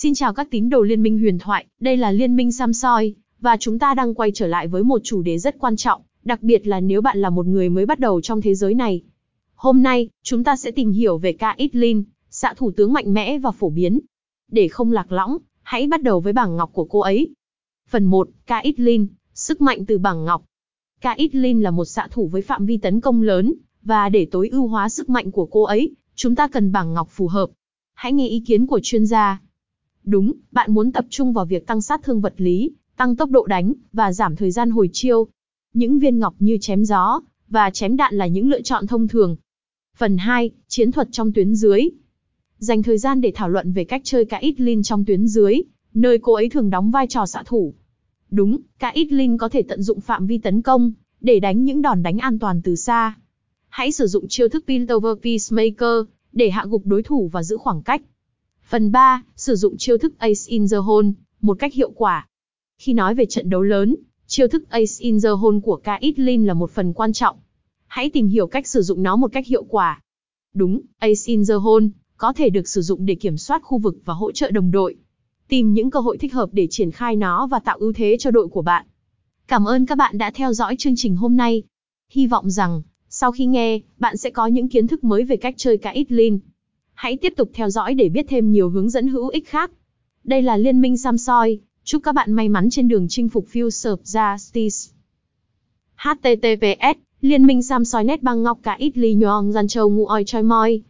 Xin chào các tín đồ Liên minh huyền thoại, đây là Liên minh Samsoi, và chúng ta đang quay trở lại với một chủ đề rất quan trọng, đặc biệt là nếu bạn là một người mới bắt đầu trong thế giới này. Hôm nay, chúng ta sẽ tìm hiểu về Caitlyn, xạ thủ tướng mạnh mẽ và phổ biến. Để không lạc lõng, hãy bắt đầu với bảng ngọc của cô ấy. Phần 1, Caitlyn, sức mạnh từ bảng ngọc. Caitlyn là một xạ thủ với phạm vi tấn công lớn, và để tối ưu hóa sức mạnh của cô ấy, chúng ta cần bảng ngọc phù hợp. Hãy nghe ý kiến của chuyên gia. Đúng, bạn muốn tập trung vào việc tăng sát thương vật lý, tăng tốc độ đánh, và giảm thời gian hồi chiêu. Những viên ngọc như chém gió, và chém đạn là những lựa chọn thông thường. Phần 2, chiến thuật trong tuyến dưới. Dành thời gian để thảo luận về cách chơi Caitlyn trong tuyến dưới, nơi cô ấy thường đóng vai trò xạ thủ. Đúng, Caitlyn có thể tận dụng phạm vi tấn công, để đánh những đòn đánh an toàn từ xa. Hãy sử dụng chiêu thức Piltover Peacemaker, để hạ gục đối thủ và giữ khoảng cách. Phần 3, sử dụng chiêu thức Ace in the Hole, một cách hiệu quả. Khi nói về trận đấu lớn, chiêu thức Ace in the Hole của Caitlyn là một phần quan trọng. Hãy tìm hiểu cách sử dụng nó một cách hiệu quả. Đúng, Ace in the Hole có thể được sử dụng để kiểm soát khu vực và hỗ trợ đồng đội. Tìm những cơ hội thích hợp để triển khai nó và tạo ưu thế cho đội của bạn. Cảm ơn các bạn đã theo dõi chương trình hôm nay. Hy vọng rằng, sau khi nghe, bạn sẽ có những kiến thức mới về cách chơi Caitlyn. Hãy tiếp tục theo dõi để biết thêm nhiều hướng dẫn hữu ích khác. Đây là Liên minh Samsoi, chúc các bạn may mắn trên đường chinh phục Future Justice. HTTPS, Liên minh Samsoi net bang ngọc cả ít ly nhong gian châu ngụ oi choi moi.